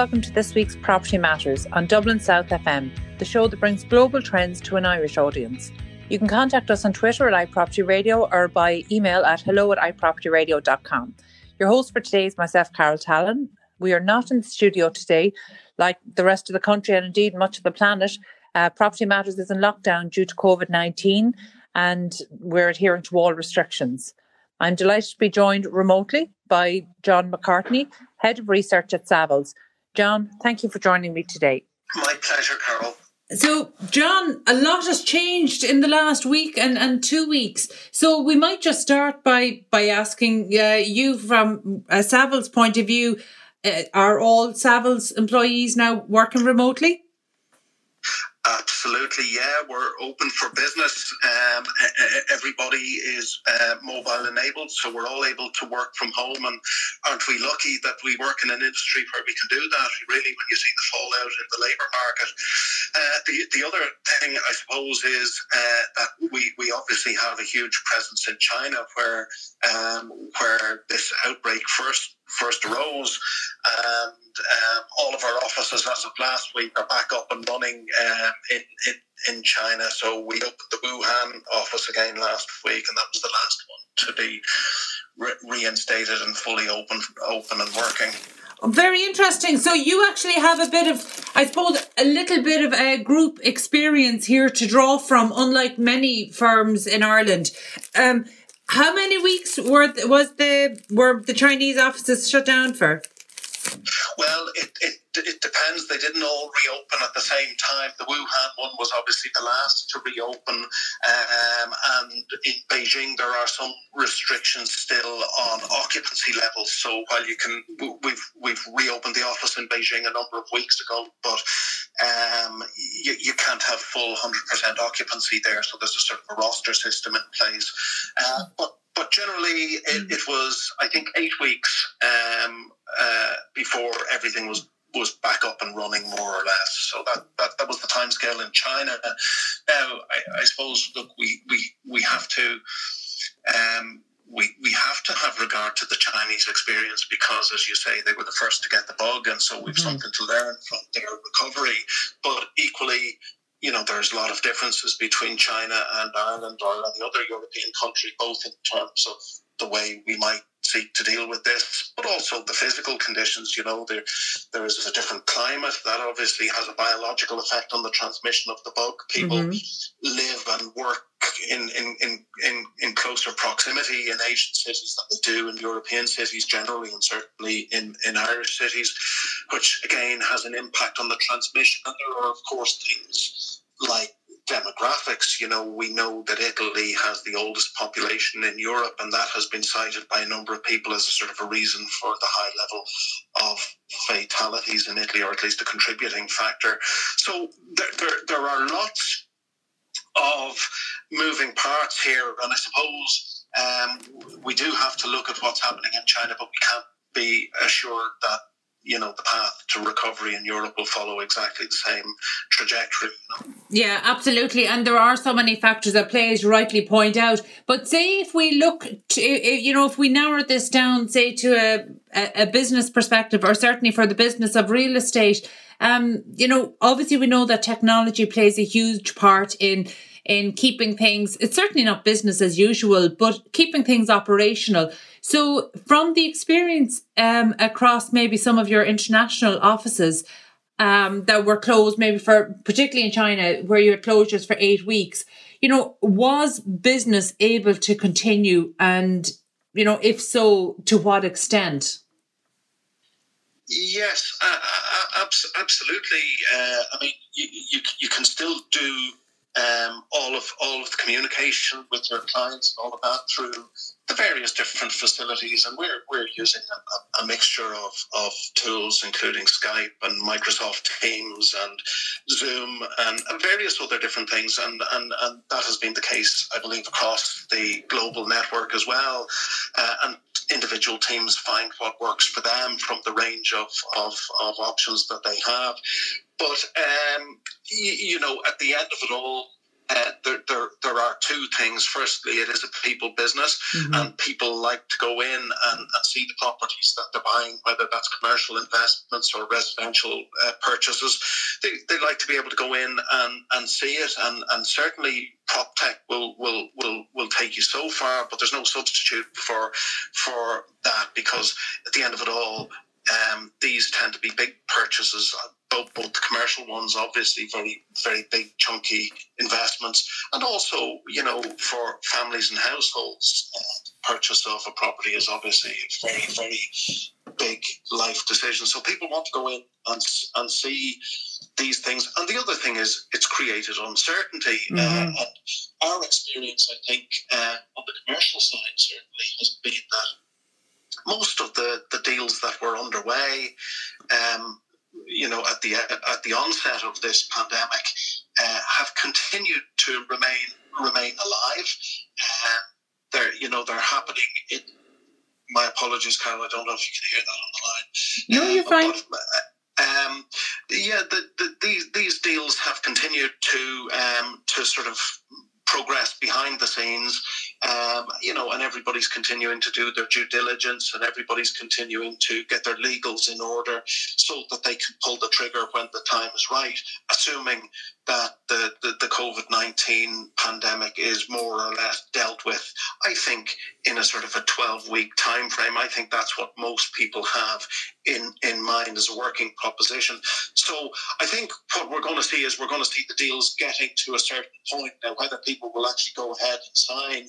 welcome to this week's Property Matters on Dublin South FM, the show that brings global trends to an Irish audience. You can contact us on Twitter at iPropertyRadio or by email at hello at iPropertyRadio.com. Your host for today is myself, Carol Tallon. We are not in the studio today, like the rest of the country and indeed much of the planet. Uh, Property Matters is in lockdown due to COVID 19 and we're adhering to all restrictions. I'm delighted to be joined remotely by John McCartney, Head of Research at Savills. John, thank you for joining me today. My pleasure, Carol. So, John, a lot has changed in the last week and, and two weeks. So, we might just start by by asking uh, you from a Savills point of view: uh, Are all Savills employees now working remotely? Absolutely, yeah. We're open for business. Um, everybody is uh, mobile enabled, so we're all able to work from home. And aren't we lucky that we work in an industry where we can do that? Really, when you see the fallout in the labour market. Uh, the the other thing, I suppose, is uh, that we we obviously have a huge presence in China, where um, where this outbreak first first rose. and um, all of our offices as of last week are back up and running um, in, in, in China. So we opened the Wuhan office again last week, and that was the last one to be re- reinstated and fully open, open and working. Very interesting. So you actually have a bit of, I suppose, a little bit of a group experience here to draw from, unlike many firms in Ireland. Um, how many weeks were was the were the Chinese offices shut down for? Well, it, it, it depends. They didn't all reopen at the same time. The Wuhan one was obviously the last to reopen, um, and in Beijing there are some restrictions still on occupancy levels. So while you can, we've we've reopened the office in Beijing a number of weeks ago, but um, you, you can't have full hundred percent occupancy there. So there's a sort of a roster system in place, uh, but but generally it, it, was I think eight weeks um, uh, before everything was was back up and running more or less. So that that, that was the time scale in China. Now I, I suppose look we we we have to. Um, we, we have to have regard to the Chinese experience because, as you say, they were the first to get the bug, and so we've mm-hmm. something to learn from their recovery. But equally, you know, there's a lot of differences between China and Ireland or any other European country, both in terms of the way we might seek to deal with this, but also the physical conditions. You know, there there is a different climate that obviously has a biological effect on the transmission of the bug. People mm-hmm. live and work in, in, in, in, in closer proximity in Asian cities than they do in European cities generally, and certainly in, in Irish cities, which again has an impact on the transmission. And there are, of course, things like demographics, you know, we know that Italy has the oldest population in Europe, and that has been cited by a number of people as a sort of a reason for the high level of fatalities in Italy, or at least a contributing factor. So there, there, there are lots of moving parts here, and I suppose um, we do have to look at what's happening in China, but we can't be assured that you know the path to recovery in Europe will follow exactly the same trajectory. You know? Yeah, absolutely, and there are so many factors at play, as you rightly point out. But say if we look, to, you know, if we narrow this down, say to a, a business perspective, or certainly for the business of real estate, um, you know, obviously we know that technology plays a huge part in in keeping things. It's certainly not business as usual, but keeping things operational. So, from the experience um, across maybe some of your international offices um, that were closed, maybe for particularly in China, where you had closures for eight weeks, you know, was business able to continue? And, you know, if so, to what extent? Yes, uh, uh, absolutely. Uh, I mean, you, you, you can still do um, all of all of the communication with your clients and all of that through the various different facilities, and we're we're using a, a, mixture of, of tools, including Skype and Microsoft Teams and Zoom and, various other different things, and, and and that has been the case, I believe, across the global network as well. Uh, and individual teams find what works for them from the range of, of, of options that they have. But, um, you know, at the end of it all, uh, there, there, there are two things. Firstly, it is a people business, mm-hmm. and people like to go in and, and see the properties that they're buying, whether that's commercial investments or residential uh, purchases. They, they like to be able to go in and, and see it, and, and certainly prop tech will, will will will take you so far, but there's no substitute for for that because at the end of it all, um, these tend to be big purchases, both, both the commercial ones, obviously very very big chunky investments, and also you know for families and households, uh, purchase of a property is obviously a very very big life decision. So people want to go in and and see these things, and the other thing is it's created uncertainty. Uh, mm-hmm. Uh, and our experience, I think, uh, on the commercial side certainly has been that most of the, the deals that were underway, um, you know, at the at the onset of this pandemic, uh, have continued to remain remain alive. Uh, they're you know they're happening. In, my apologies, Carol. I don't know if you can hear that on the line. No, you're fine. But, uh, um, yeah, the, the, these these deals have continued to um, to sort of progress behind the scenes, um, you know, and everybody's continuing to do their due diligence and everybody's continuing to get their legals in order so that they can pull the trigger when the time is right, assuming that the, the, the COVID 19 pandemic is more or less dealt with, I think, in a sort of a 12 week time frame. I think that's what most people have in, in mind as a working proposition. So I think what we're going to see is we're going to see the deals getting to a certain point. Now, whether people will actually go ahead and sign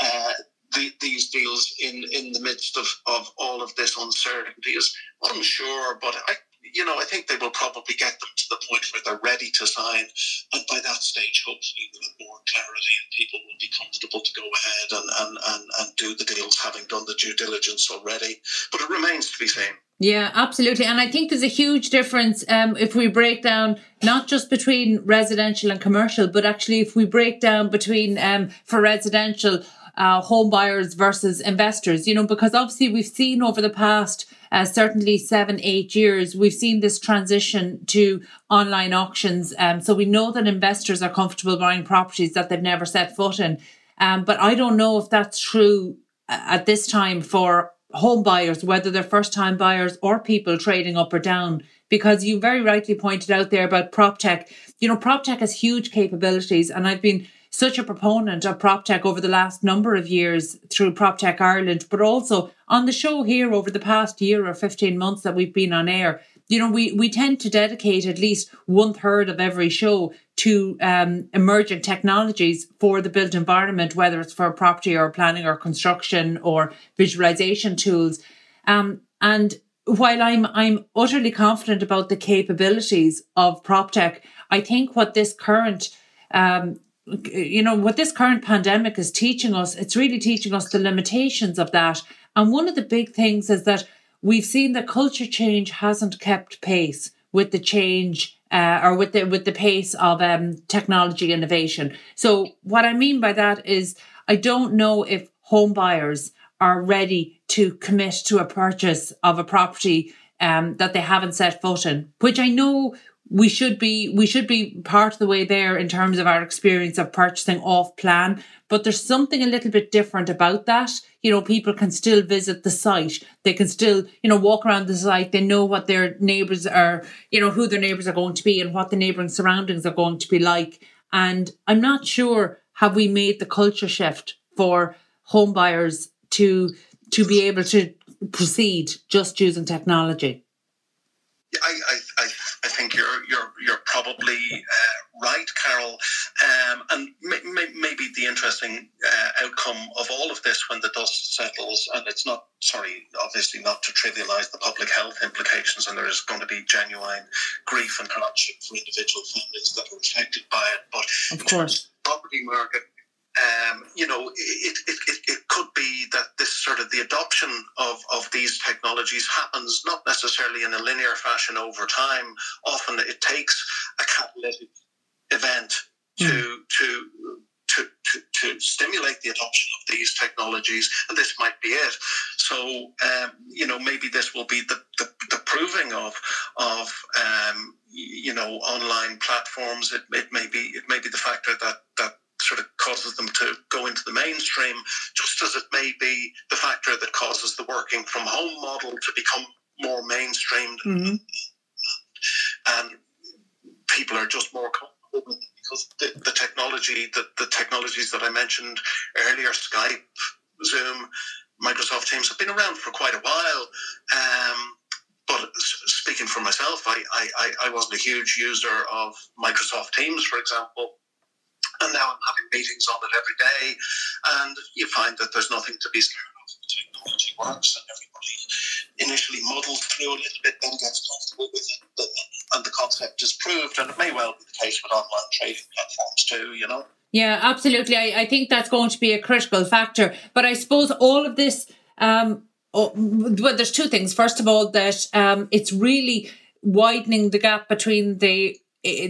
uh, the, these deals in, in the midst of, of all of this uncertainty is unsure, but I you know, I think they will probably get them to the point where they're ready to sign. And by that stage, hopefully, we'll have more clarity and people will be comfortable to go ahead and, and, and, and do the deals having done the due diligence already. But it remains to be seen. Yeah, absolutely. And I think there's a huge difference um, if we break down not just between residential and commercial, but actually if we break down between um, for residential uh, home buyers versus investors, you know, because obviously we've seen over the past uh, certainly seven, eight years, we've seen this transition to online auctions. Um, so we know that investors are comfortable buying properties that they've never set foot in. Um, but I don't know if that's true uh, at this time for home buyers, whether they're first time buyers or people trading up or down. Because you very rightly pointed out there about prop tech. You know, prop tech has huge capabilities, and I've been such a proponent of PropTech over the last number of years through PropTech Ireland, but also on the show here over the past year or 15 months that we've been on air. You know, we, we tend to dedicate at least one third of every show to um, emerging technologies for the built environment, whether it's for property or planning or construction or visualization tools. Um, and while I'm I'm utterly confident about the capabilities of PropTech, I think what this current um, you know, what this current pandemic is teaching us, it's really teaching us the limitations of that. And one of the big things is that we've seen that culture change hasn't kept pace with the change uh, or with the with the pace of um, technology innovation. So what I mean by that is I don't know if home buyers are ready to commit to a purchase of a property um, that they haven't set foot in, which I know we should be we should be part of the way there in terms of our experience of purchasing off plan but there's something a little bit different about that. You know people can still visit the site. They can still you know walk around the site. They know what their neighbors are you know who their neighbors are going to be and what the neighboring surroundings are going to be like. And i'm not sure have we made the culture shift for home buyers to to be able to proceed just using technology? I, I, I think you're you're you're probably uh, right, Carol. Um, and may, may, maybe the interesting uh, outcome of all of this when the dust settles, and it's not sorry, obviously not to trivialise the public health implications, and there is going to be genuine grief and hardship for individual families that are affected by it. But of course, property market um, you know, it, it, it, it, could be that this sort of the adoption of, of these technologies happens not necessarily in a linear fashion over time. Often it takes a catalytic event to, mm. to, to, to, to stimulate the adoption of these technologies, and this might be it. so um, you know maybe this will be the, the, the proving of of um, you know online platforms. It, it may be it may be the factor that that sort of causes them to go into the mainstream, just as it may be the factor that causes the working from home model to become more mainstreamed. Mm-hmm. And people are just more comfortable because the, the technology, the, the technologies that I mentioned earlier, Skype, Zoom, Microsoft Teams, have been around for quite a while. Um, but speaking for myself, I, I, I wasn't a huge user of Microsoft Teams, for example. And now I'm having meetings on it every day. And you find that there's nothing to be scared of. The technology works and everybody initially muddles through a little bit, then gets comfortable with it. And the concept is proved. And it may well be the case with online trading platforms too, you know? Yeah, absolutely. I, I think that's going to be a critical factor. But I suppose all of this, um, oh, well, there's two things. First of all, that um, it's really widening the gap between the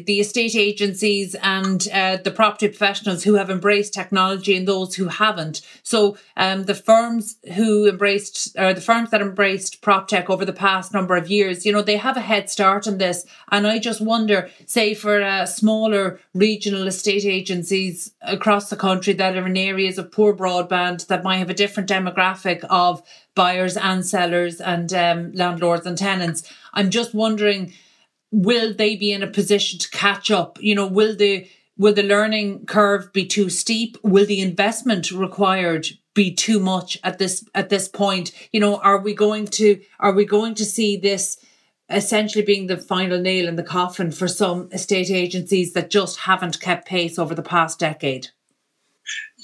the estate agencies and uh, the property professionals who have embraced technology and those who haven't. So um, the firms who embraced, or the firms that embraced prop tech over the past number of years, you know, they have a head start on this. And I just wonder, say for uh, smaller regional estate agencies across the country that are in areas of poor broadband that might have a different demographic of buyers and sellers and um, landlords and tenants. I'm just wondering will they be in a position to catch up? You know, will the will the learning curve be too steep? Will the investment required be too much at this at this point? You know, are we going to are we going to see this essentially being the final nail in the coffin for some estate agencies that just haven't kept pace over the past decade?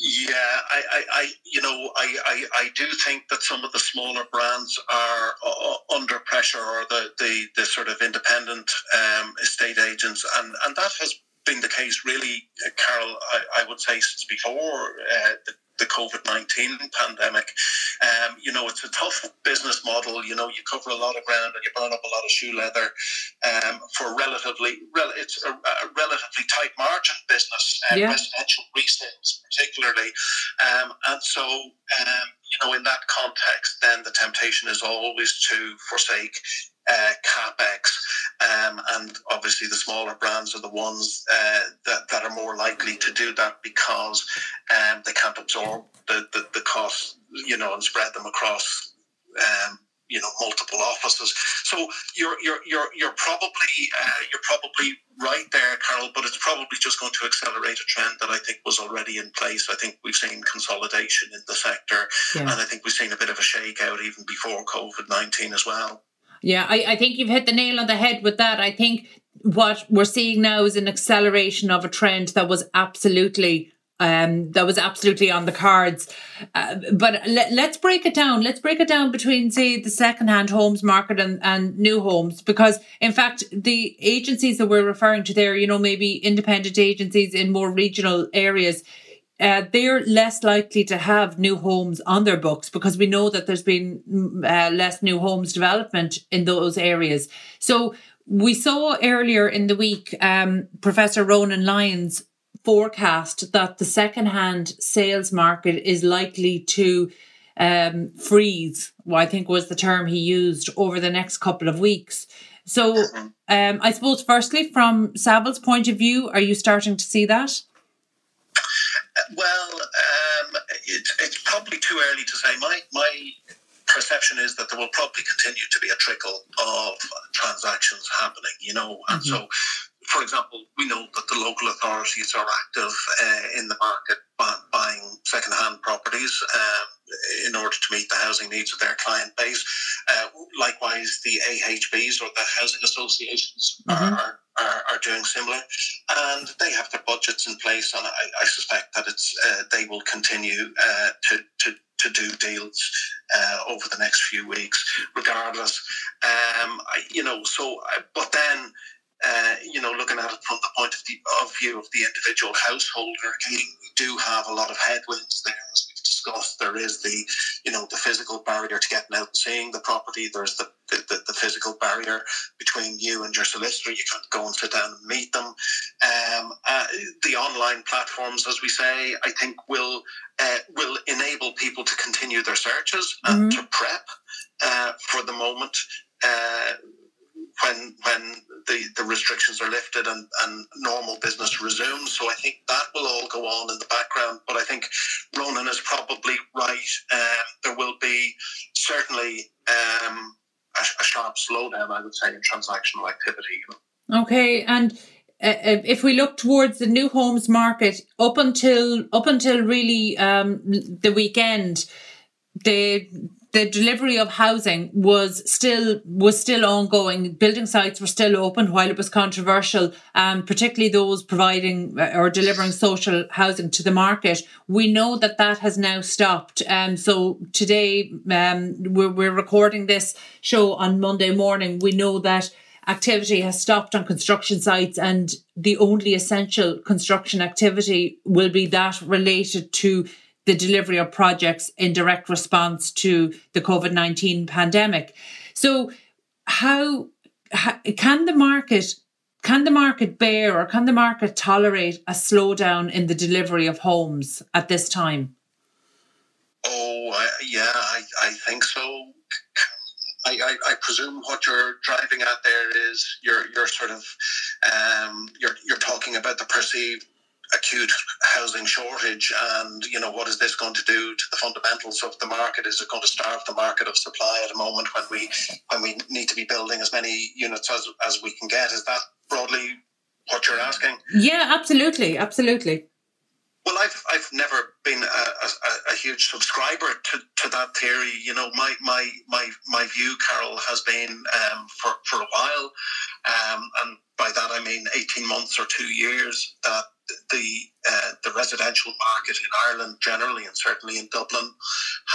Yeah, I, I, I, you know, I, I, I do think that some of the smaller brands are uh, under pressure, or the, the, the sort of independent um, estate agents, and and that has been the case really, uh, Carol. I, I would say since before uh, the the COVID 19 pandemic. Um, you know, it's a tough business model. You know, you cover a lot of ground and you burn up a lot of shoe leather um, for relatively, rel- it's a, a, relatively tight margin business, uh, yeah. residential resales particularly. Um, and so, um, you know, in that context, then the temptation is always to forsake uh, capex, um, and obviously the smaller brands are the ones uh, that, that are more likely to do that because um, they can't absorb the, the, the costs, you know, and spread them across. Um, you know multiple offices so you're you're you're you're probably uh, you're probably right there carol but it's probably just going to accelerate a trend that i think was already in place i think we've seen consolidation in the sector yeah. and i think we've seen a bit of a shakeout even before covid-19 as well yeah, I, I think you've hit the nail on the head with that. I think what we're seeing now is an acceleration of a trend that was absolutely um that was absolutely on the cards uh, but let, let's break it down let's break it down between say the second-hand homes market and, and new homes because in fact the agencies that we're referring to there you know maybe independent agencies in more regional areas uh, they're less likely to have new homes on their books because we know that there's been mm, uh, less new homes development in those areas. So we saw earlier in the week um, Professor Ronan Lyons forecast that the second-hand sales market is likely to um, freeze. Well, I think was the term he used over the next couple of weeks. So, um, I suppose, firstly, from Savills' point of view, are you starting to see that? Well, um, it, it's probably too early to say. My my perception is that there will probably continue to be a trickle of transactions happening. You know, and mm-hmm. so for example, we know that the local authorities are active uh, in the market buying second-hand properties um, in order to meet the housing needs of their client base. Uh, likewise, the AHBs or the housing associations mm-hmm. are, are, are, doing similar, and they have their budgets in place. And I, I suspect that it's uh, they will continue uh, to, to to do deals uh, over the next few weeks, regardless. Um, I, you know, so uh, but then uh, you know, looking at it from the point of, the, of view of the individual householder, we do have a lot of headwinds there, as we've discussed there is the, you know, the physical barrier to getting out and seeing the property. There's the, the, the physical barrier between you and your solicitor. You can't go and sit down and meet them. Um, uh, the online platforms, as we say, I think will uh, will enable people to continue their searches and mm-hmm. to prep uh, for the moment uh, when when the, the restrictions are lifted and, and normal business resumes. So I think that will all go on in the background. But I think Ronan is probably right. Um, there will be certainly um, a, a, sharp slowdown, I would say, in transactional activity. Okay, and uh, uh, if we look towards the new homes market, up until up until really um, the weekend, the the delivery of housing was still was still ongoing. Building sites were still open while it was controversial, um, particularly those providing uh, or delivering social housing to the market. We know that that has now stopped. Um, so today um, we're, we're recording this show on Monday morning. We know that activity has stopped on construction sites and the only essential construction activity will be that related to the delivery of projects in direct response to the COVID 19 pandemic. So, how, how can the market? Can the market bear or can the market tolerate a slowdown in the delivery of homes at this time? Oh, uh, yeah, I, I think so. I, I, I, presume what you're driving at there is you're you're sort of um, you're you're talking about the perceived acute housing shortage and you know what is this going to do to the fundamentals of the market? Is it going to starve the market of supply at a moment when we when we need to be building as many units as, as we can get? Is that broadly what you're asking? Yeah absolutely absolutely. Well, I've I've never been a, a, a, huge subscriber to, to that theory. You know, my my my my view, Carol, has been um, for for a while, um, and by that I mean eighteen months or two years that the uh, the residential market in Ireland generally, and certainly in Dublin,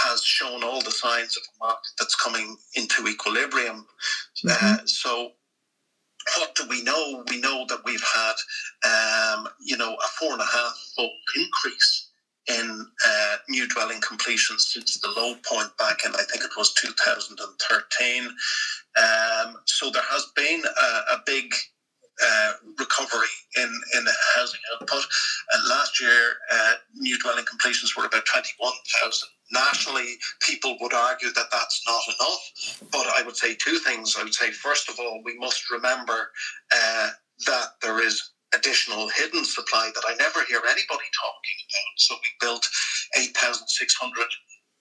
has shown all the signs of a market that's coming into equilibrium. Mm-hmm. Uh, so, what do we know? We know that we've had, um, you know, a four and a half fold increase in uh, new dwelling completions since the low point back in, I think it was 2013. Um, so there has been a, a big uh, recovery in, in housing output. And last year, uh, new dwelling completions were about 21,000. Nationally, people would argue that that's not enough. But I would say two things. I would say, first of all, we must remember uh, that there is additional hidden supply that I never hear anybody talking about. So we built 8,600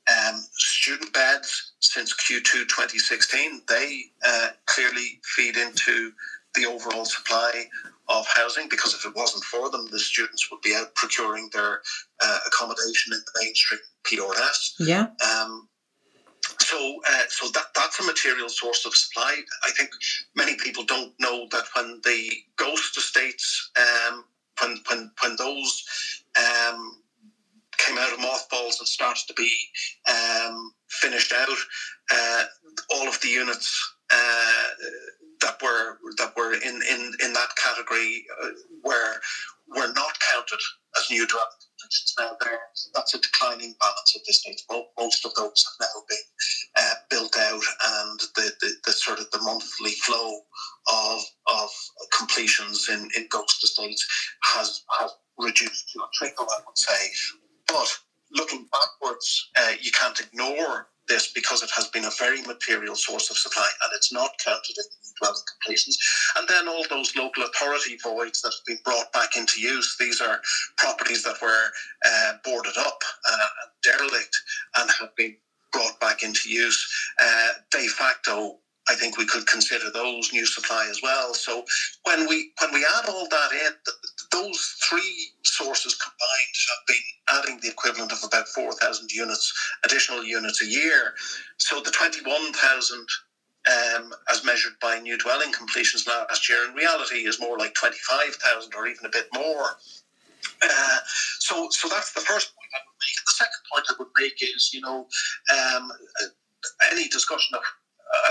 um, student beds since Q2 2016. They uh, clearly feed into the overall supply of housing because if it wasn't for them, the students would be out procuring their uh, accommodation in the mainstream PRS. Yeah. Um, so, uh, so that that's a material source of supply. I think many people don't know that when the ghost estates, um, when when when those um, came out of mothballs and started to be um, finished out, uh, all of the units. Uh, that were that were in in in that category uh, were were not counted as new drug. Now there, that's a declining balance at this stage. Most of those have now been uh, built out, and the, the, the sort of the monthly flow of of completions in, in ghost estates has has reduced to a trickle, I would say. But looking backwards, uh, you can't ignore this because it has been a very material source of supply and it's not counted in the dwelling completions. And then all those local authority voids that have been brought back into use. These are properties that were uh, boarded up uh, and derelict and have been brought back into use. Uh, de facto, I think we could consider those new supply as well. So when we when we add all that in, those three sources combined have been adding the equivalent of about four thousand units, additional units a year. So the twenty one thousand. Um, as measured by new dwelling completions last year, in reality is more like 25,000 or even a bit more. Uh, so, so that's the first point I would make. And the second point I would make is, you know, um, any discussion of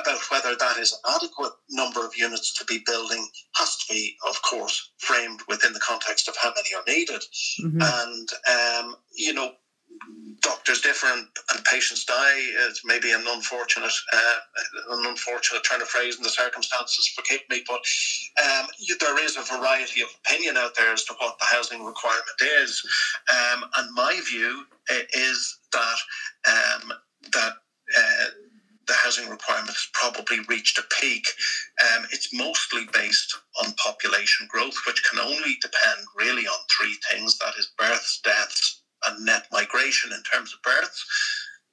about whether that is an adequate number of units to be building has to be, of course, framed within the context of how many are needed. Mm-hmm. And, um, you know, doctors differ and, and patients die. It's maybe an unfortunate, uh, an unfortunate turn of phrase in the circumstances. Forgive me, but um, there is a variety of opinion out there as to what the housing requirement is. Um, and my view is that um, that. Uh, the housing requirement has probably reached a peak. Um, it's mostly based on population growth, which can only depend really on three things that is, births, deaths, and net migration in terms of births.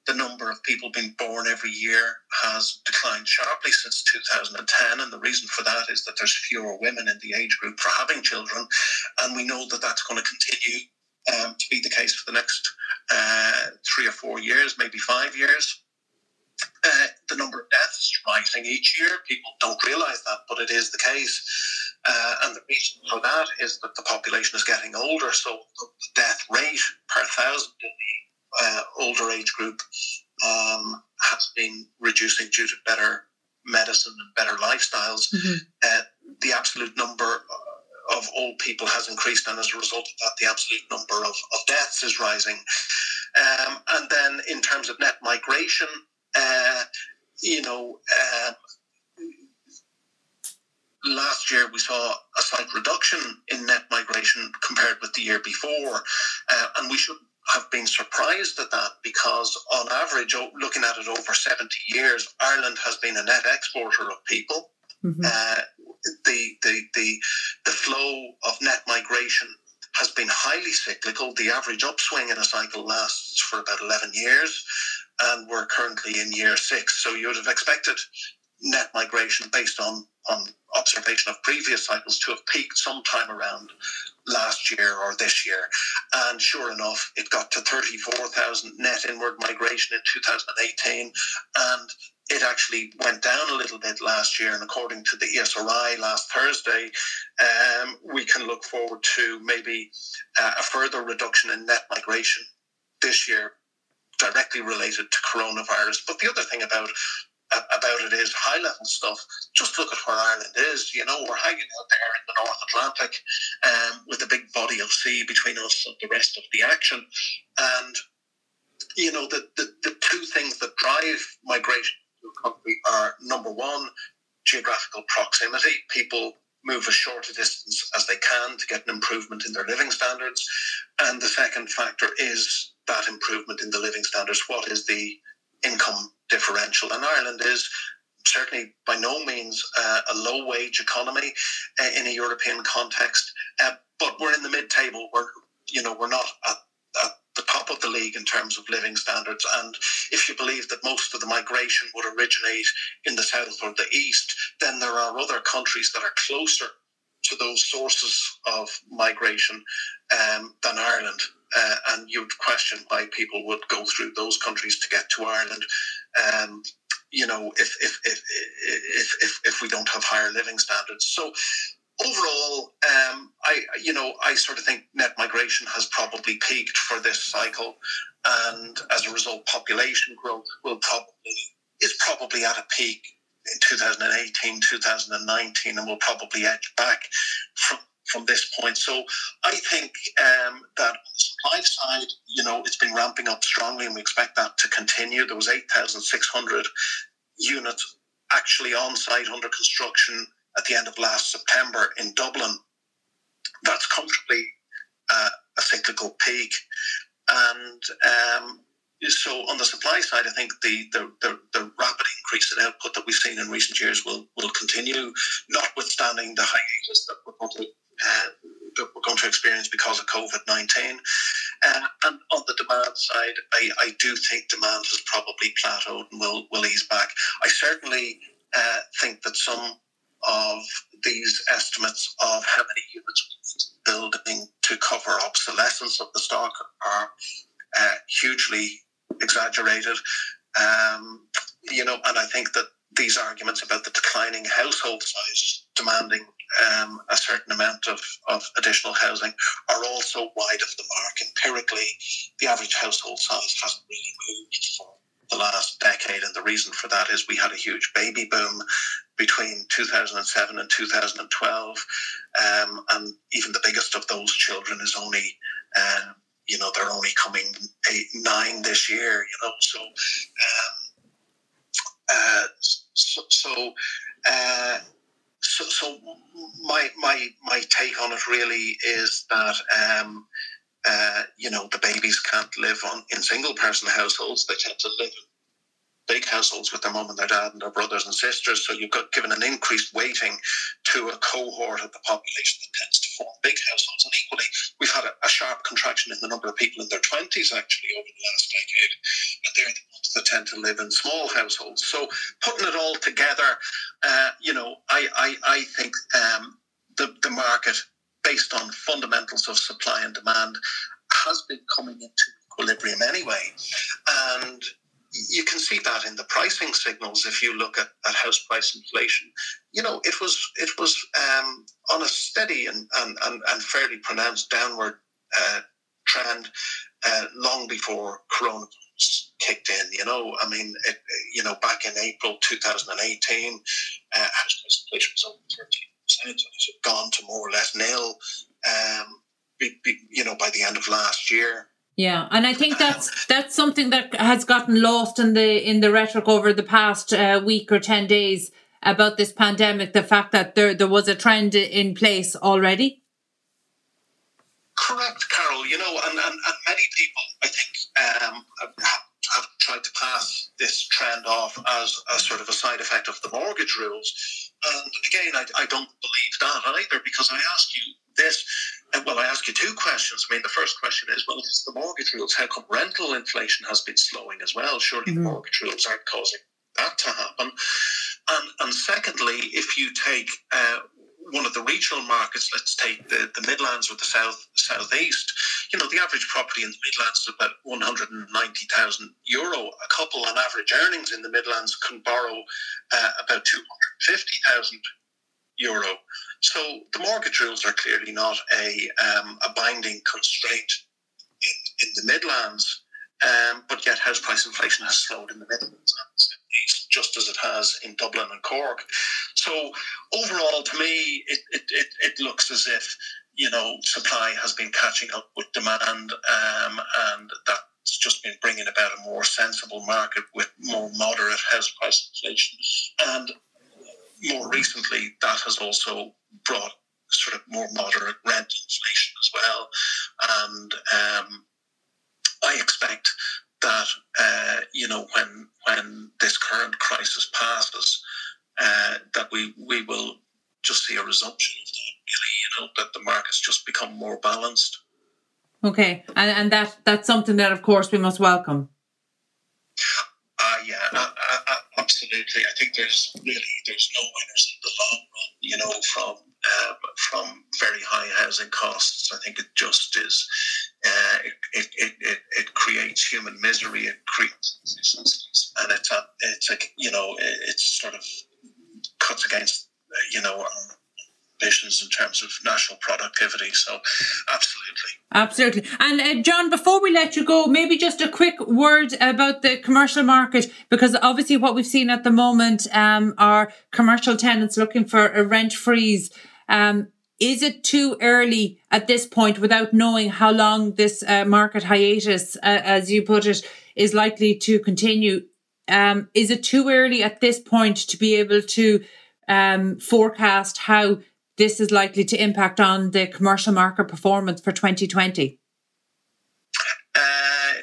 The number of people being born every year has declined sharply since 2010, and the reason for that is that there's fewer women in the age group for having children, and we know that that's going to continue um, to be the case for the next uh, three or four years, maybe five years. Uh, the number of deaths is rising each year. People don't realise that, but it is the case. Uh, and the reason for that is that the population is getting older, so the death rate per thousand in the uh, older age group um, has been reducing due to better medicine and better lifestyles. Mm-hmm. Uh, the absolute number of old people has increased, and as a result of that, the absolute number of, of deaths is rising. Um, and then, in terms of net migration, uh, you know, uh, last year we saw a slight reduction in net migration compared with the year before, uh, and we should have been surprised at that because, on average, looking at it over 70 years, Ireland has been a net exporter of people. Mm-hmm. Uh, the, the, the, the flow of net migration has been highly cyclical. The average upswing in a cycle lasts for about 11 years, and we're currently in year six. So you would have expected net migration based on, on observation of previous cycles to have peaked sometime around last year or this year. And sure enough, it got to 34,000 net inward migration in 2018. And it actually went down a little bit last year. And according to the ESRI last Thursday, um, we can look forward to maybe uh, a further reduction in net migration this year directly related to coronavirus. But the other thing about about it is high level stuff. Just look at where Ireland is. You know, we're hanging out there in the North Atlantic um, with a big body of sea between us and the rest of the action. And, you know, the, the, the two things that drive migration to a country are number one, geographical proximity. People move as short a distance as they can to get an improvement in their living standards. And the second factor is that improvement in the living standards. What is the income differential. And Ireland is certainly by no means uh, a low wage economy uh, in a European context, uh, but we're in the mid table. We're you know we're not at, top of the league in terms of living standards. And if you believe that most of the migration would originate in the south or the east, then there are other countries that are closer to those sources of migration um, than Ireland. Uh, and you'd question why people would go through those countries to get to Ireland. Um, you know, if if, if if if if we don't have higher living standards, so overall, um, I you know I sort of think net migration has probably peaked for this cycle, and as a result, population growth will probably is probably at a peak in 2018, 2019, and will probably edge back from from this point. So I think um, that on the supply side, you know, it's been ramping up strongly, and we expect that to continue. There was 8,600 units actually on site under construction at the end of last September in Dublin. That's comfortably uh, a cyclical peak, and um, so on the supply side, I think the, the, the, the, rapid increase in output that we've seen in recent years will, will continue, notwithstanding the hiatus that we're going to uh, that we're going to experience because of COVID 19. Uh, and on the demand side, I, I do think demand has probably plateaued and will, will ease back. I certainly uh, think that some of these estimates of how many units building to cover obsolescence of the stock are uh, hugely exaggerated. Um, you know, and I think that these arguments about the declining household size demanding um, a certain amount of, of additional housing are also wide of the mark. Empirically, the average household size hasn't really moved for the last decade, and the reason for that is we had a huge baby boom between 2007 and 2012, um, and even the biggest of those children is only uh, you know they're only coming eight nine this year. You know, so um, uh, so. so uh, so, so my my my take on it really is that um, uh, you know the babies can't live on in single person households; they tend to live in big households with their mum and their dad and their brothers and sisters. So you've got given an increased weighting to a cohort of the population that tends to form big households. And equally, we've had a, a sharp contraction in the number of people in their twenties actually over the last decade, and they're the ones that tend to live in small households. So putting it all together, uh, you know, I I, I think um, the the market based on fundamentals of supply and demand has been coming into equilibrium anyway, and you can see that in the pricing signals if you look at, at house price inflation. You know, it was it was um, on a steady and, and, and, and fairly pronounced downward uh, trend uh, long before coronavirus kicked in. You know, I mean, it, you know, back in April 2018, uh, house price inflation was over 13%, and it had gone to more or less nil, um, be, be, you know, by the end of last year. Yeah, and I think that's that's something that has gotten lost in the in the rhetoric over the past uh, week or ten days about this pandemic. The fact that there there was a trend in place already. Correct, Carol. You know, and, and, and many people, I think, um, have, have tried to pass this trend off as a sort of a side effect of the mortgage rules. And again, I, I don't believe that either because I ask you this well, I ask you two questions. I mean, the first question is, well, if it's the mortgage rules, how come rental inflation has been slowing as well? Surely mm-hmm. the mortgage rules aren't causing that to happen. And, and secondly, if you take uh, one of the regional markets, let's take the, the Midlands or the South Southeast, you know, the average property in the Midlands is about 190,000 euro. A couple on average earnings in the Midlands can borrow uh, about 250,000 euro. So the mortgage rules are clearly not a, um, a binding constraint in, in the Midlands, um, but yet house price inflation has slowed in the Midlands just as it has in Dublin and Cork. So overall, to me, it, it, it, it looks as if you know supply has been catching up with demand, um, and that's just been bringing about a more sensible market with more moderate house price inflation. And more recently, that has also brought sort of more moderate rent inflation as well. And um, I expect that uh, you know when when this current crisis passes, uh, that we we will just see a resumption of that. Really, you know, that the markets just become more balanced. Okay, and and that that's something that, of course, we must welcome. Uh, yeah, uh, uh, absolutely. I think there's really there's no winners in the long run. You know, from um, from very high housing costs. I think it just is. Uh, it, it, it, it creates human misery. It creates and it's a it's a you know it's sort of cuts against you know in terms of national productivity. So, absolutely. Absolutely. And uh, John, before we let you go, maybe just a quick word about the commercial market, because obviously what we've seen at the moment um, are commercial tenants looking for a rent freeze. Um, is it too early at this point, without knowing how long this uh, market hiatus, uh, as you put it, is likely to continue? Um, is it too early at this point to be able to um, forecast how this is likely to impact on the commercial market performance for 2020? Uh,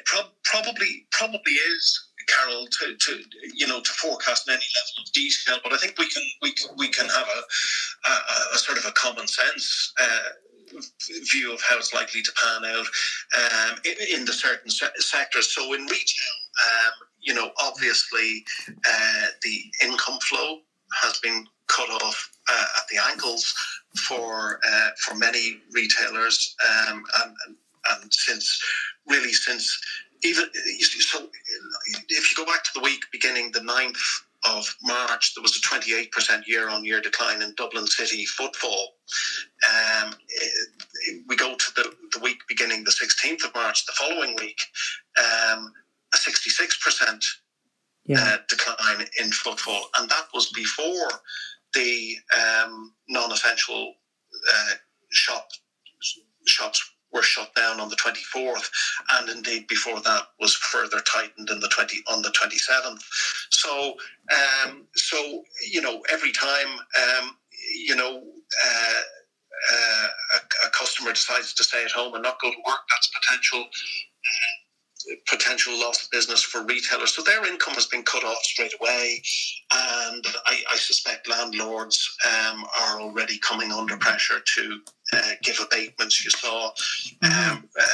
pro- probably, probably is. Carol, to, to you know to forecast in any level of detail, but I think we can we can, we can have a, a, a sort of a common sense uh, view of how it's likely to pan out um, in, in, the certain se- sectors. So in retail, um, you know, obviously uh, the income flow has been cut off uh, at the ankles for uh, for many retailers, um, and, and, and since really since even so, if you go back to the week beginning the 9th of March, there was a 28% year on year decline in Dublin City footfall. Um, we go to the, the week beginning the 16th of March, the following week, um, a 66% yeah. uh, decline in footfall. And that was before the um, non essential uh, shop, shops were shut down on the 24th, and indeed before that was further tightened in the 20 on the 27th. So, um, so you know, every time, um, you know. Uh, uh, a, a, customer decides to stay at home and not go to work, that's potential potential loss of business for retailers. So their income has been cut off straight away. And I, I suspect landlords um, are already coming under pressure to uh, give abatements. You saw mm-hmm. um, uh,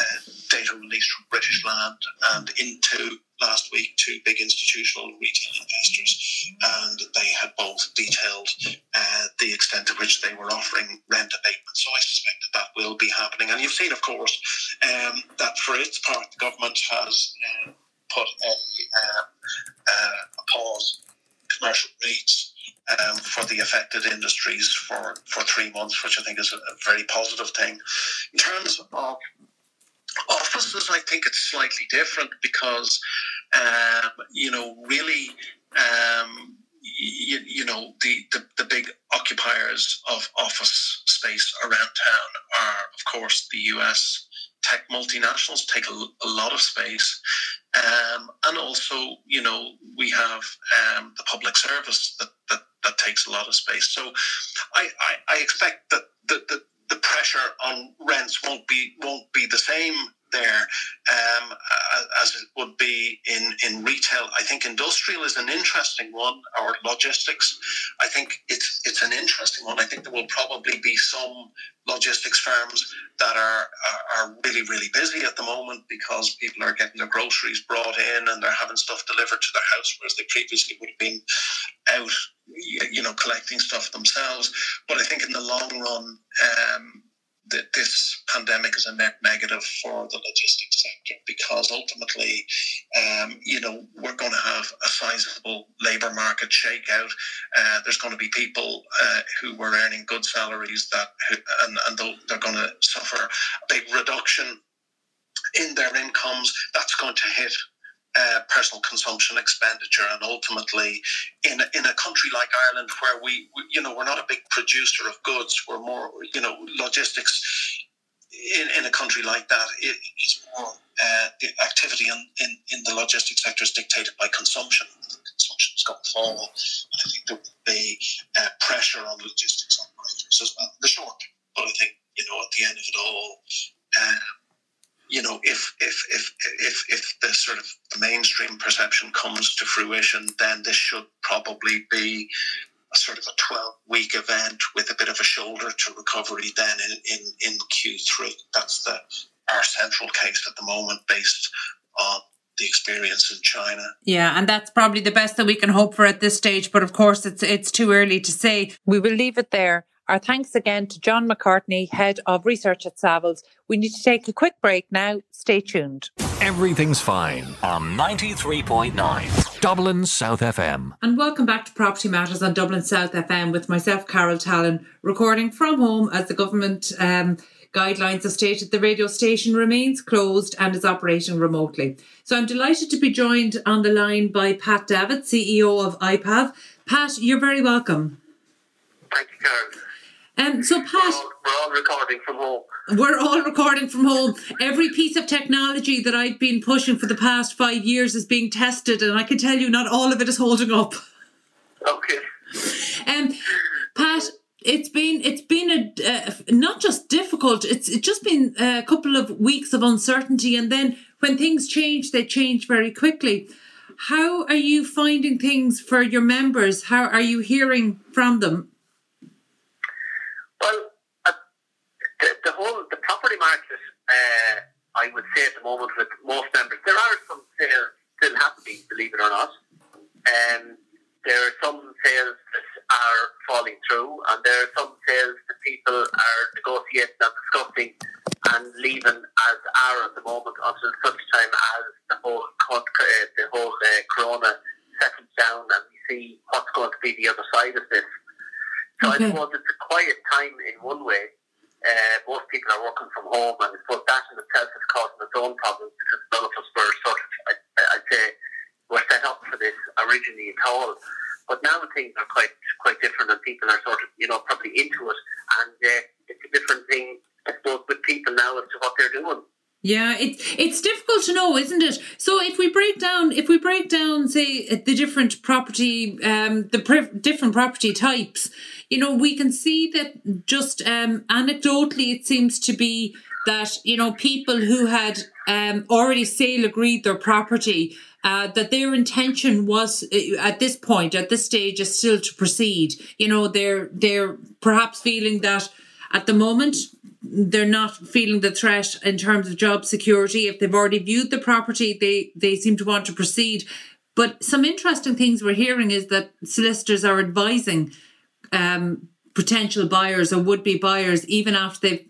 data released from British Land and Intu last week two big institutional retail investors, and they had both detailed uh, the extent to which they were offering rent abatement. So I suspect that that will be happening. And you've seen, of course, um, that for its part, the government has uh, put a, um, uh, a pause commercial rates um, for the affected industries for, for three months, which I think is a very positive thing. In terms of offices, I think it's slightly different because, um, you know, really, um, you, you know, the, the, the big occupiers of office space around town are, of course, the US tech multinationals take a, a lot of space. Um, and also, you know, we have um, the public service that, that, that takes a lot of space. So I, I, I expect that the, the, the pressure on rents won't be won't be the same there um, as it would be in, in retail. I think industrial is an interesting one, or logistics. I think it's it's an interesting one. I think there will probably be some logistics firms that are, are, are really really busy at the moment because people are getting their groceries brought in and they're having stuff delivered to their house, whereas they previously would have been out, you know, collecting stuff themselves. But I think in the long run. Um, that this pandemic is a net negative for the logistics sector because ultimately, um, you know, we're going to have a sizable labour market shakeout. Uh, there's going to be people uh, who were earning good salaries that, and, and they're going to suffer a big reduction in their incomes. That's going to hit uh, personal consumption expenditure, and ultimately, in a, in a country like Ireland, where we, we, you know, we're not a big producer of goods, we're more, you know, logistics. In, in a country like that, it is more uh, the activity in, in, in the logistics sector is dictated by consumption. Consumption is going fall, and I think there will be uh, pressure on logistics operators as well. The short, but I think you know at the end of it all, um, you know, if if if if if the sort of mainstream perception comes to fruition, then this should probably be a sort of a 12 week event with a bit of a shoulder to recovery then in, in, in Q3. That's the our central case at the moment based on the experience in China. Yeah, and that's probably the best that we can hope for at this stage. But of course, it's it's too early to say. We will leave it there. Our thanks again to John McCartney, Head of Research at Savills. We need to take a quick break now. Stay tuned. Everything's fine on 93.9 Dublin South FM. And welcome back to Property Matters on Dublin South FM with myself, Carol Tallon, recording from home as the government. Um, guidelines have stated the radio station remains closed and is operating remotely. So I'm delighted to be joined on the line by Pat Davitt, CEO of IPAV. Pat, you're very welcome. Thank you, Carol. Um, so, Pat. We're all, we're all recording from home. We're all recording from home. Every piece of technology that I've been pushing for the past five years is being tested, and I can tell you not all of it is holding up. Okay. Um, Pat, it's been it's been a uh, not just difficult. It's it's just been a couple of weeks of uncertainty, and then when things change, they change very quickly. How are you finding things for your members? How are you hearing from them? Well, uh, the, the, whole the property market, uh, I would say at the moment with most members, there are some sales still happening, believe it or not. Um, there are some sales that are falling through, and there are some sales that people are negotiating and discussing and leaving as are at the moment until such time as the whole uh, the whole uh, corona settles down and we see what's going to be the other side of this. So okay. I suppose it's a quiet time in one way. Uh, most people are working from home, and I suppose that in itself is causing its own problems because none of us were sort of, I, I'd say, were set up for this originally at all. But now things are quite quite different, and people are sort of, you know, probably into it, and uh, it's a different thing, I suppose, with people now as to what they're doing. Yeah, it's it's difficult to know, isn't it? So if we break down, if we break down, say the different property, um, the different property types, you know, we can see that just um, anecdotally, it seems to be that you know people who had um, already sale agreed their property, uh, that their intention was uh, at this point, at this stage, is still to proceed. You know, they're they're perhaps feeling that at the moment they're not feeling the threat in terms of job security. If they've already viewed the property, they they seem to want to proceed. But some interesting things we're hearing is that solicitors are advising um, potential buyers or would be buyers, even after they've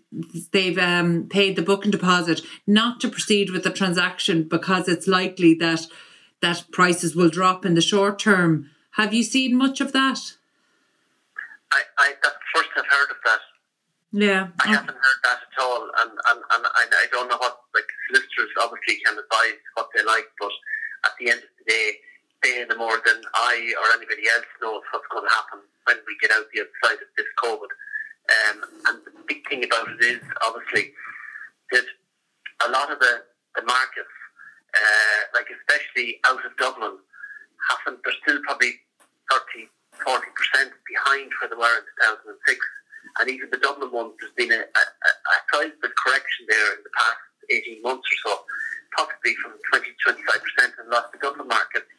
they've um, paid the booking deposit, not to proceed with the transaction because it's likely that that prices will drop in the short term. Have you seen much of that? I, I that's the first I've heard of that. Yeah. I haven't heard that at all, and, and, and I, I don't know what like solicitors obviously can advise what they like, but at the end of the day, they no more than I or anybody else knows what's going to happen when we get out the other side of this COVID. Um, and the big thing about it is obviously that a lot of the, the markets, uh, like especially out of Dublin, haven't, they're still probably 30, 40% behind where they were in 2006 and even the Dublin one, there's been a, a, a sizable correction there in the past 18 months or so, possibly from 20 to 25% in lots of Dublin markets.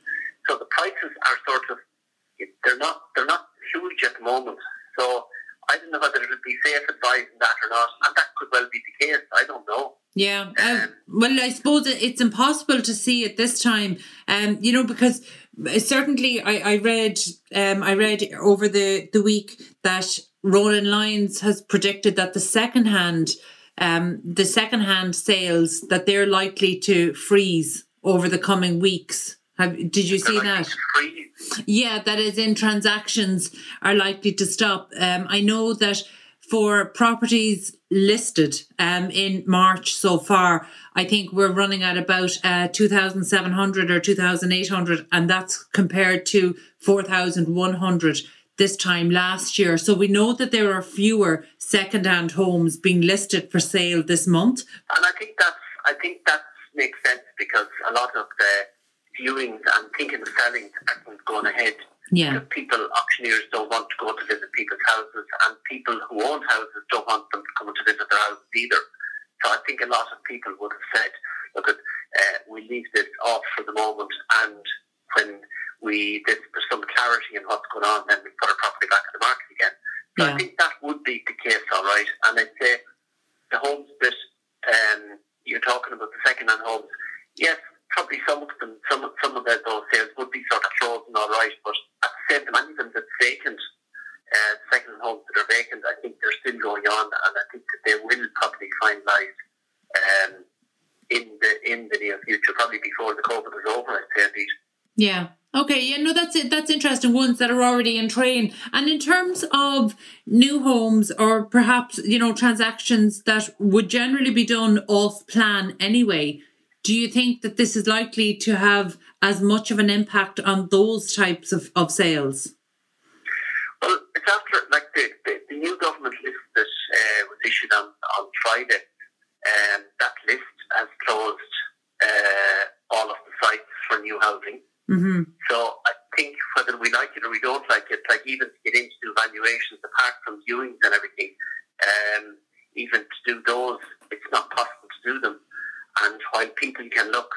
So the prices are sort of, they're not, they're not huge at the moment. So I don't know whether it would be safe advising that or not, and that could well be the case. I don't know. Yeah, um, well, I suppose it's impossible to see at this time, um, you know, because certainly I, I read, um, I read over the the week that Ronan Lyons has predicted that the second hand, um, the second hand sales that they're likely to freeze over the coming weeks. Have, did you see that? Yeah, that is in transactions are likely to stop. Um, I know that for properties listed um, in March so far, I think we're running at about uh, 2,700 or 2,800, and that's compared to 4,100 this time last year. So we know that there are fewer second-hand homes being listed for sale this month. And I think that's I think that makes sense because a lot of the viewings and thinking of selling are gone ahead. Yeah. People, auctioneers don't want to go to visit people's houses, and people who own houses don't want them coming to visit their houses either. So I think a lot of people would have said, look, uh, we leave this off for the moment, and when we there's some clarity in what's going on, then we put our property back in the market again. So yeah. I think that would be the case, all right. And I'd say the homes that um, you're talking about, the second-hand homes, yes, probably some of them, some some of those sales would be sort of frozen, all right. But at the same time, them that's vacant, uh, second homes that are vacant, I think they're still going on, and I think that they will probably finalise um, in the in the near future, probably before the COVID is over. I'd say indeed. Yeah. Okay, yeah, no, that's it. That's interesting. Ones that are already in train. And in terms of new homes or perhaps, you know, transactions that would generally be done off plan anyway, do you think that this is likely to have as much of an impact on those types of, of sales? Well, it's after, like, the, the, the new government list that uh, was issued on, on Friday, um, that list has closed uh, all of the sites for new housing. Mm-hmm. So I think whether we like it or we don't like it, like even to get into valuations apart from viewings and everything, um, even to do those, it's not possible to do them. And while people can look,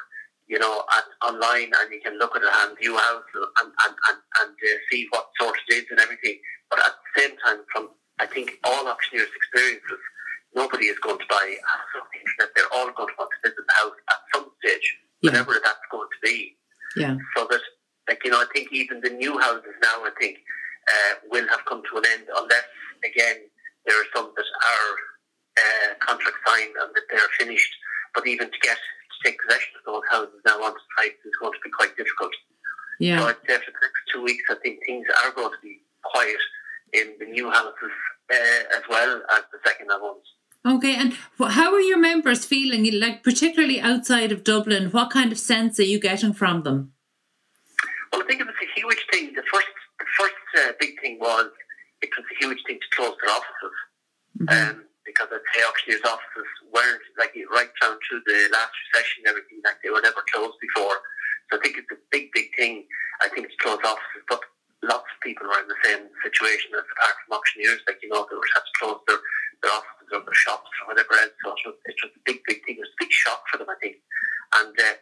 you know, at online and you can look at it and view house and, and, and, and uh, see what sort it is and everything, but at the same time, from I think all auctioneers' experiences, nobody is going to buy a house on the internet. They're all going to want to visit the house at some stage, yeah. whatever that's going to be. Yeah. So that, like, you know, I think even the new houses now, I think, uh, will have come to an end unless, again, there are some that are uh, contract signed and that they're finished. But even to get to take possession of those houses now on site is going to be quite difficult. Yeah. So I'd say for the next two weeks, I think things are going to be quiet in the new houses uh, as well as the second-hand ones. Okay, and how are your members feeling? Like, particularly outside of Dublin, what kind of sense are you getting from them? Well, I think it was a huge thing. The first, the first uh, big thing was it was a huge thing to close their offices, mm-hmm. um, because I'd say auctioneers' offices weren't like right down through the last recession everything, like they were never closed before. So I think it's a big, big thing. I think it's closed offices, but lots of people are in the same situation as apart from auctioneers, like you know, they would have to close their, their offices or their shops or whatever else. So it was, it's just a big, big thing. It was a big shock for them, I think. And uh,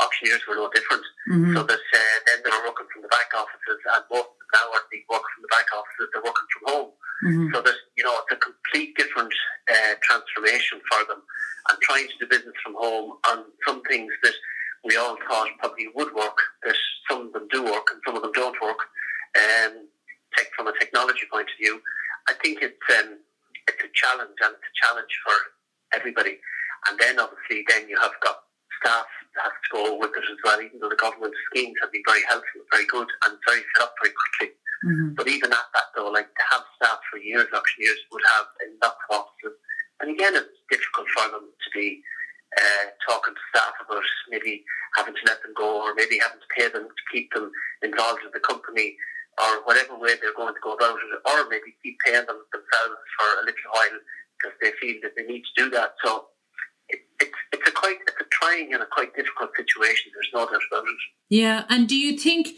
auctioneers were no different. Mm-hmm. So that uh, then they were working from the back offices, and most now are the working from the back offices. They're working from home. Mm-hmm. So that you know it's a complete different uh, transformation for them, and trying to do business from home on some things that we all thought probably would work. That some of them do work and some of them don't work. Um, tech from a technology point of view, I think it's um, it's a challenge and it's a challenge for everybody. And then obviously, then you have got staff that have to go with it as well. Even though the government schemes have been very helpful, very good, and very set up very quickly. Mm-hmm. But even at that, though, like to have staff for years, auctioneers would have lots of offices. And again, it's difficult for them to be uh, talking to staff about maybe having to let them go or maybe having to pay them to keep them involved in the company or whatever way they're going to go about it, or maybe keep paying them themselves for a little while because they feel that they need to do that. So it, it's it's a quite it's a trying and a quite difficult situation. There's no doubt about it. Yeah, and do you think?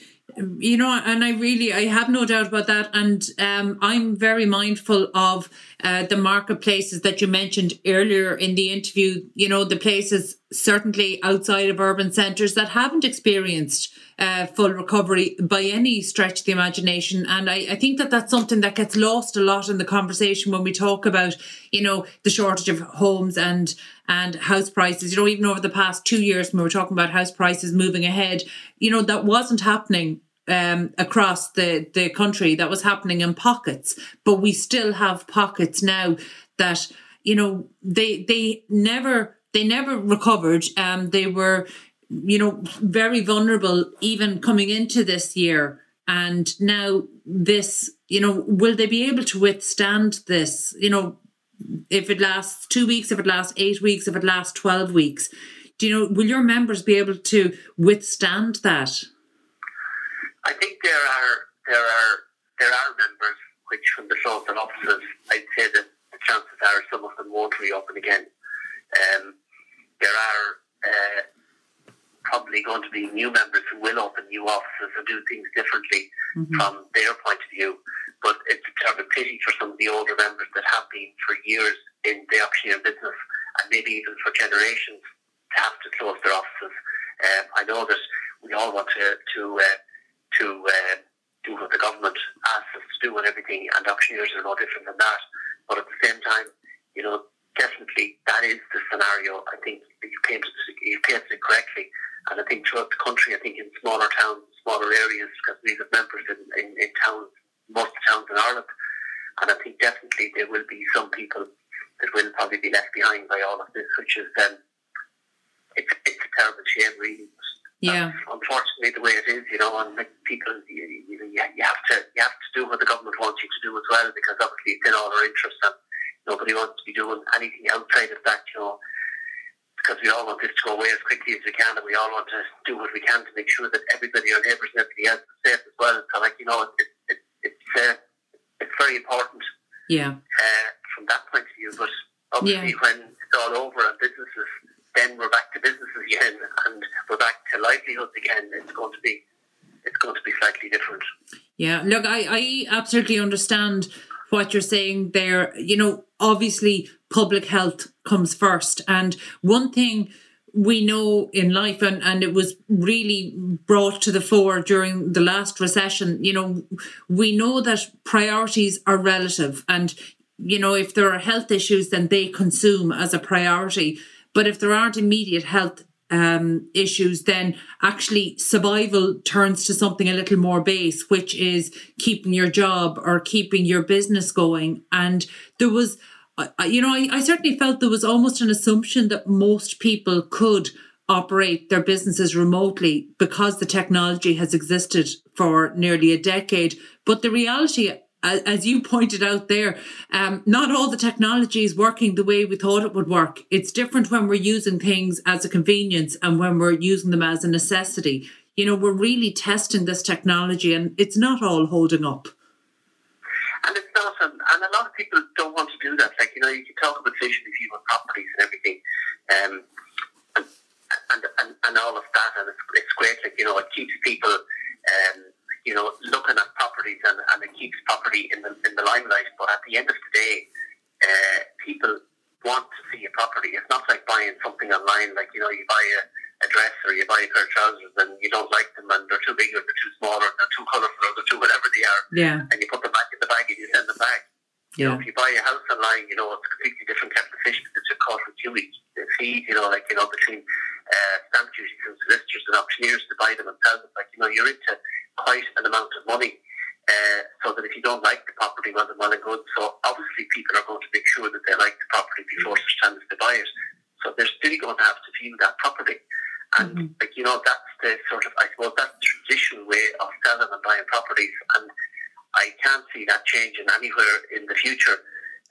you know and i really i have no doubt about that and um, i'm very mindful of uh, the marketplaces that you mentioned earlier in the interview you know the places certainly outside of urban centres that haven't experienced uh, full recovery by any stretch of the imagination. And I, I think that that's something that gets lost a lot in the conversation when we talk about you know the shortage of homes and and house prices. You know even over the past two years when we were talking about house prices moving ahead you know that wasn't happening um, across the, the country. That was happening in pockets, but we still have pockets now that you know they they never they never recovered. Um, they were you know very vulnerable even coming into this year, and now this you know will they be able to withstand this? You know, if it lasts two weeks, if it lasts eight weeks, if it lasts twelve weeks. Do you know, will your members be able to withstand that? I think there are there are there are members which, from the closed offices, I'd say that the chances are some of them won't reopen again. Um, there are uh, probably going to be new members who will open new offices and do things differently mm-hmm. from their point of view. But it's a terrible pity for some of the older members that have been for years in the auctioneer business and maybe even for generations to have to close their offices. Um, I know that we all want to, to uh, to uh, do what the government asks us to do and everything, and auctioneers are no different than that. But at the same time, you know, definitely that is the scenario. I think you painted it, you painted it correctly, and I think throughout the country, I think in smaller towns, smaller areas, because we have members in, in, in towns, most towns in Ireland, and I think definitely there will be some people that will probably be left behind by all of this, which is um, it's, it's a terrible shame, really. Yeah. unfortunately, the way it is, you know, and like people, you, you, you have to you have to do what the government wants you to do as well, because obviously it's in all our interest, and nobody wants doing anything outside of that, you know. Because we all want this to go away as quickly as we can, and we all want to do what we can to make sure that everybody, our neighbours, and everybody else is safe as well. So, like you know, it, it, it's uh, it's very important. Yeah. Uh, from that point of view, but obviously yeah. when it's all over and businesses then we're back to business again and we're back to livelihoods again. It's going to be it's going to be slightly different. Yeah, look, I, I absolutely understand what you're saying there. You know, obviously public health comes first. And one thing we know in life and, and it was really brought to the fore during the last recession, you know, we know that priorities are relative and you know, if there are health issues, then they consume as a priority. But if there aren't immediate health um, issues, then actually survival turns to something a little more base, which is keeping your job or keeping your business going. And there was, you know, I, I certainly felt there was almost an assumption that most people could operate their businesses remotely because the technology has existed for nearly a decade. But the reality as you pointed out there, um, not all the technology is working the way we thought it would work. It's different when we're using things as a convenience and when we're using them as a necessity. You know, we're really testing this technology and it's not all holding up. And it's not, and, and a lot of people don't want to do that. Like, you know, you can talk about vision you want properties and everything. Um, and, and, and, and all of that, and it's, it's great. Like you know, it keeps people, um, you know, looking at properties, and, and it keeps property in the in the limelight. But at the end of the day, uh, people want to see a property. It's not like buying something online. Like you know, you buy a, a dress or you buy a pair of trousers and you don't like them, and they're too big or they're too small or they're too colourful or they're too whatever they are. Yeah. And you put them back in the bag and you send them back. You know, Yeah. if you buy a house online, you know, it's completely different kettle of fish because it's caught with two weeks. The fees, you know, like, you know, between uh, stamp duties and solicitors and auctioneers to buy them and sell them, like, you know, you're into quite an amount of money. Uh, so that if you don't like the property, well and well and good. So obviously people are going to make sure that they like the property before such time as they buy it. So they're still going to have to view that property. And Mhm. like you know, that's the sort of I suppose that's the traditional way of selling and buying properties. And I can't see that changing anywhere in the future.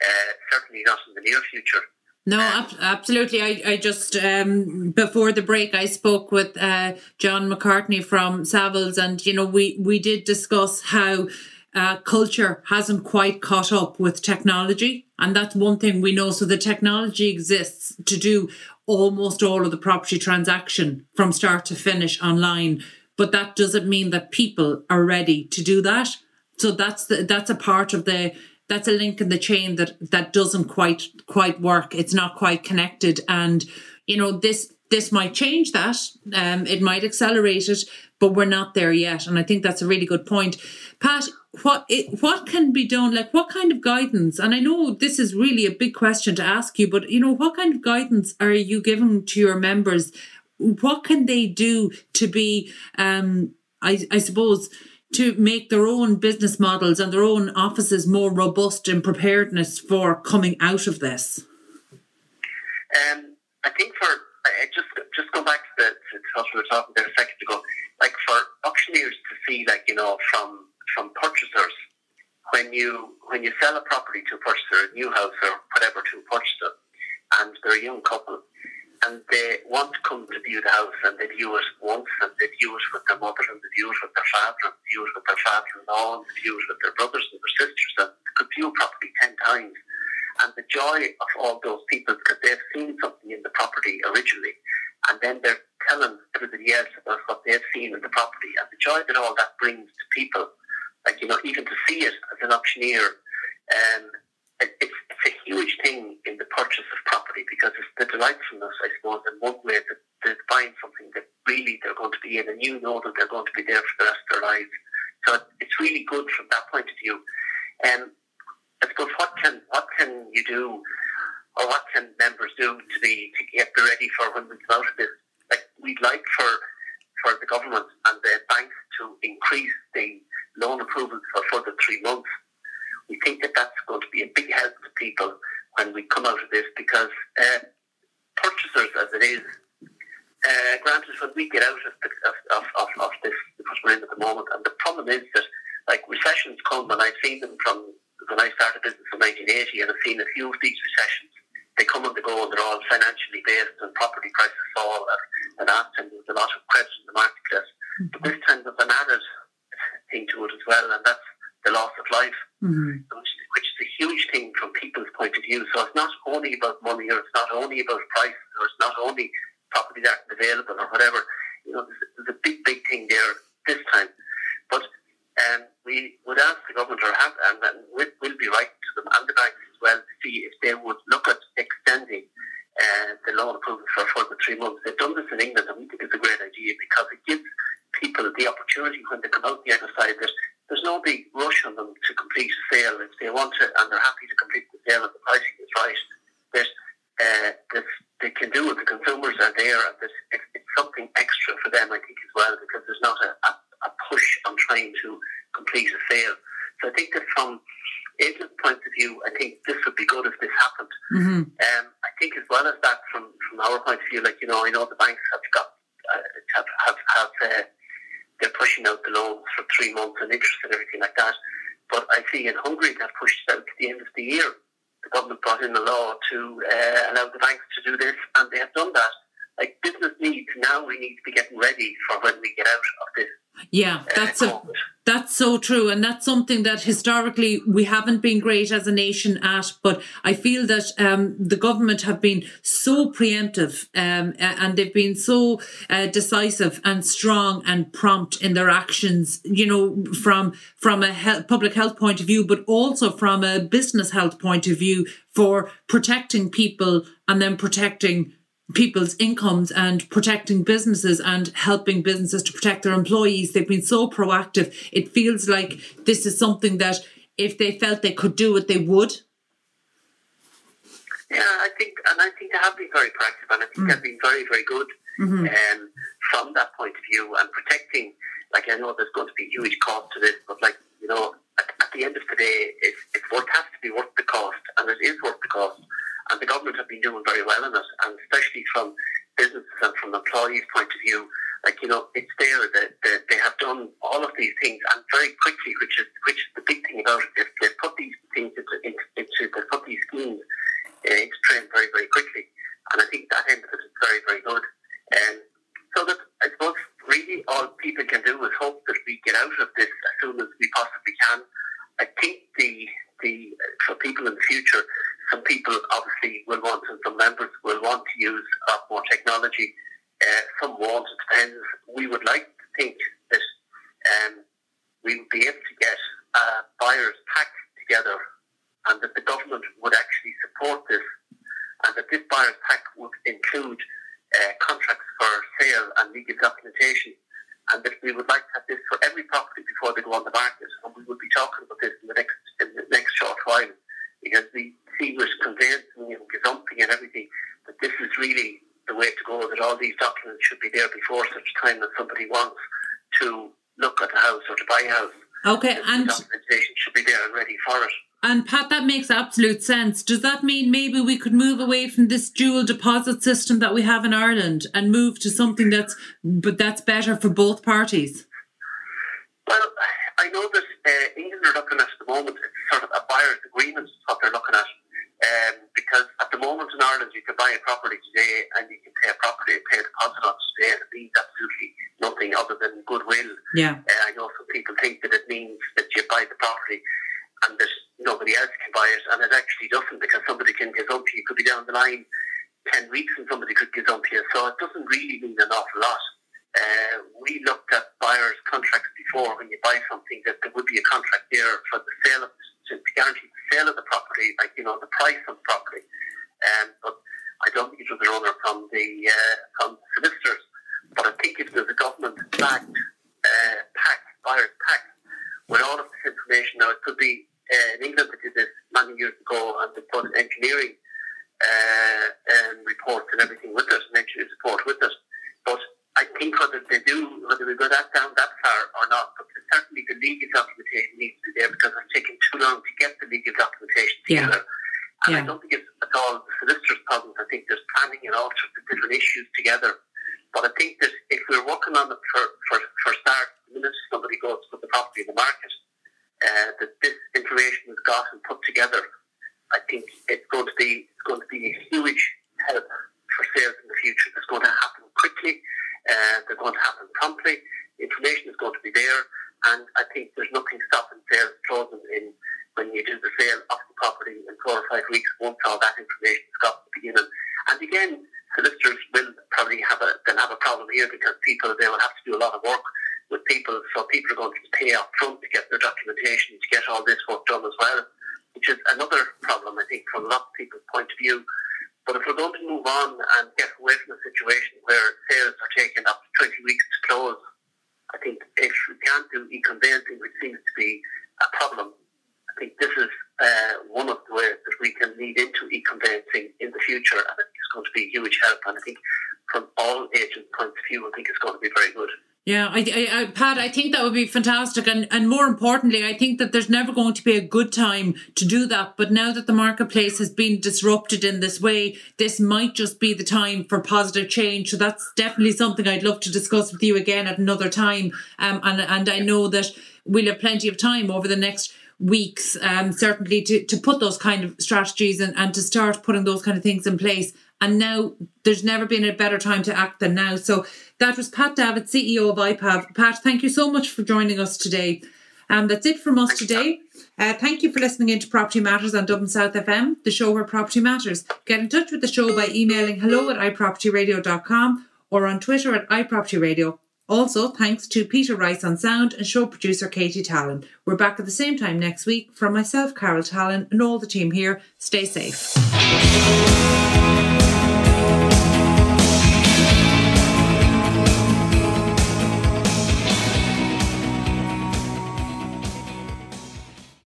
Uh, certainly not in the near future. No, ab- absolutely. I, I just um, before the break, I spoke with uh, John McCartney from Savills, and you know we we did discuss how uh, culture hasn't quite caught up with technology, and that's one thing we know. So the technology exists to do almost all of the property transaction from start to finish online, but that doesn't mean that people are ready to do that. So that's the, that's a part of the that's a link in the chain that that doesn't quite quite work. It's not quite connected, and you know this this might change that. Um, it might accelerate it, but we're not there yet. And I think that's a really good point, Pat. What it, what can be done? Like what kind of guidance? And I know this is really a big question to ask you, but you know what kind of guidance are you giving to your members? What can they do to be? Um, I I suppose to make their own business models and their own offices more robust in preparedness for coming out of this? Um, I think for I just just go back to the to we were talking there a second ago. Like for auctioneers to see, like you know, from from purchasers, when you when you sell a property to a purchaser, a new house or whatever to a purchaser, and they're a young couple, and they want to come to view the house, and they view it once, and they view it with their mother, and they view it with their father, and they view it with their father-in-law, and they view it with their brothers and their sisters, and they could view property ten times. And the joy of all those people because they've seen something in the property originally, and then they're telling everybody else about what they've seen in the property, and the joy that all that brings to people, like you know, even to see it as an auctioneer, um, it's, it's a huge thing in the purchase of property because it's the delightfulness, I suppose, in one way that they're buying something that really they're going to be in, and you know that they're going to be there for the rest of their lives. So it's really good from that point of view. Um, I suppose what can what can you do, or what can members do to be to get ready for when we come out of this? Like we'd like for for the government and the banks to increase the loan approvals for further three months. We think that that's going to be a big help to people when we come out of this because uh, purchasers, as it is, uh, granted, when we get out of, the, of, of, of, of this, because we're in at the moment, and the problem is that like recessions come, and I've seen them from when I started business in 1980, and I've seen a few of these recessions. They come and they go, and they're all financially based, and property prices fall, and, and and there's a lot of credit in the marketplace. But this time there's an added thing to it as well, and that's the loss of life, Mm-hmm. which, which is a huge thing from people's point of view. So it's not only about money, or it's not only about prices, or it's not only property that aren't available, or whatever. You know, there's, there's a big, big thing there this time. But um, we would ask the government, or have, and, and we'll, we'll be writing to them and the banks as well to see if they would look at extending uh, the loan approval for a further three months. They've done this in England, and we think it's a great idea because it gives people the opportunity when they come out the other side. There's, there's no big rush on them to complete a sale if they want to, and they're happy to complete the sale and the pricing is right. There's, uh, there's, they can do it. The consumers are there, and there's, it's, it's something extra for them, I think, as well, because there's not a, a, a push on trying to complete a sale. So I think that from agent point of view, I think this would be good if this happened. Mm-hmm. Um, I think as well as that, from, from our point of view, like you know, I know the banks have got uh, have have, have uh, they're pushing out the loans for three months and interest and everything like that. But I see in Hungary that pushed it out to the end of the year. The government brought in a law to uh, allow the banks to do this, and they have done that. like business needs now we need to be getting ready for when we get out of this. Yeah, that's a that's so true, and that's something that historically we haven't been great as a nation at. But I feel that um, the government have been so preemptive, um, and they've been so uh, decisive and strong and prompt in their actions. You know, from from a health, public health point of view, but also from a business health point of view for protecting people and then protecting people's incomes and protecting businesses and helping businesses to protect their employees. They've been so proactive. It feels like this is something that if they felt they could do it, they would. Yeah, I think, and I think they have been very proactive, and I think mm. they've been very, very good mm-hmm. um, from that point of view and protecting. Like I know there's going to be huge cost to this, but like you know, at, at the end of the day, it's, it's worth has to be worth the cost, and it is worth the cost and the government have been doing very well in it, and especially from businesses and from employees' point of view, like you know, it's there that, that they have done all of these things and very quickly, which is which is the big thing about it. They, they put these things into, into, they put these schemes uh, into train very very quickly, and I think that end of it is very very good. And so that I suppose really all people can do is hope that we get out of this as soon as we possibly can. I think the the for people in the future, some people obviously will want, and some members will want to use uh, more technology. Uh, some won't. It depends. We would like to think that um, we would be able to get a buyer's pack together, and that the government would actually support this, and that this buyer's pack would include uh, contracts for sale and legal documentation and that we would like to have this for every property before they go on the market. And we will be talking about this in the next in the next short while because we see with conveyancing and gazumping and everything that this is really the way to go. That all these documents should be there before such time that somebody wants to look at a house or to buy a house. Okay, and documentation should be there and ready for it. And Pat, that makes absolute sense. Does that mean maybe we could move away from this dual deposit system that we have in Ireland and move to something that's but that's better for both parties? Well, I know that uh, England are looking at the moment it's sort of a buyer's agreement what they're looking at. Um, because at the moment in Ireland you can buy a property today and you can pay a property pay a deposit on today and it means absolutely nothing other than goodwill. Yeah. Uh, I know some people think that it means that you buy the property and that nobody else can buy it, and it actually doesn't because somebody can gazump you. Could be down the line ten weeks and somebody could gazump you. So it doesn't really mean an awful lot. Uh, we looked at buyers' contracts before when you buy something that there would be a contract there for the sale of to guarantee the sale of the property, like you know the price of the property. Um, but I don't think it was a runner from the uh, from the solicitors. But I think if there's a government backed uh, pack, buyer's pack, with all of this information now, it could be uh, in England they did this many years ago and they put engineering uh, and reports and everything with us, and engineering support with us. But I think whether they do, whether we go that down that far or not, but certainly the legal documentation needs to be there because it's taken too long to get the legal documentation together. Yeah. And yeah. I don't think it's at all the solicitor's problems. I think there's planning and all sorts of different issues together. But I think that if we're working on it for, for, for start, the minute somebody goes to put the property in the market, uh, that this information is got and put together, I think it's going to be it's going to be a huge help for sales in the future. It's going to happen quickly. Uh, they're going to happen promptly. Information is going to be there, and I think there's nothing stopping sales closing in when you do the sale of the property in four or five weeks once all that information is got at the beginning. And again, solicitors will probably have a they'll have a problem here because people they will have to do a lot of work with people. So people are going to pay up front to get their documentation, to get all this work done as well, which is another problem, I think, from a lot of people's point of view. But if we're going to move on and get away from a situation where sales are taking up to 20 weeks to close, I think if we can't do e-conveyancing, which seems to be a problem, I think this is uh, one of the ways that we can lead into e-conveyancing in the future. And I think it's going to be a huge help. And I think from all agents' points of view, I think it's going to be very good. Yeah, I, I, I, Pat, I think that would be fantastic, and and more importantly, I think that there's never going to be a good time to do that. But now that the marketplace has been disrupted in this way, this might just be the time for positive change. So that's definitely something I'd love to discuss with you again at another time. Um, and and I know that we'll have plenty of time over the next weeks, um, certainly to to put those kind of strategies and and to start putting those kind of things in place And now there's never been a better time to act than now. So that was Pat Davitt, CEO of IPAV. Pat, thank you so much for joining us today. Um, that's it from us today. Uh, thank you for listening in to Property Matters on Dublin South FM, the show where property matters. Get in touch with the show by emailing hello at ipropertyradio.com or on Twitter at ipropertyradio. Also, thanks to Peter Rice on sound and show producer Katie Tallon. We're back at the same time next week. From myself, Carol Tallon, and all the team here, stay safe.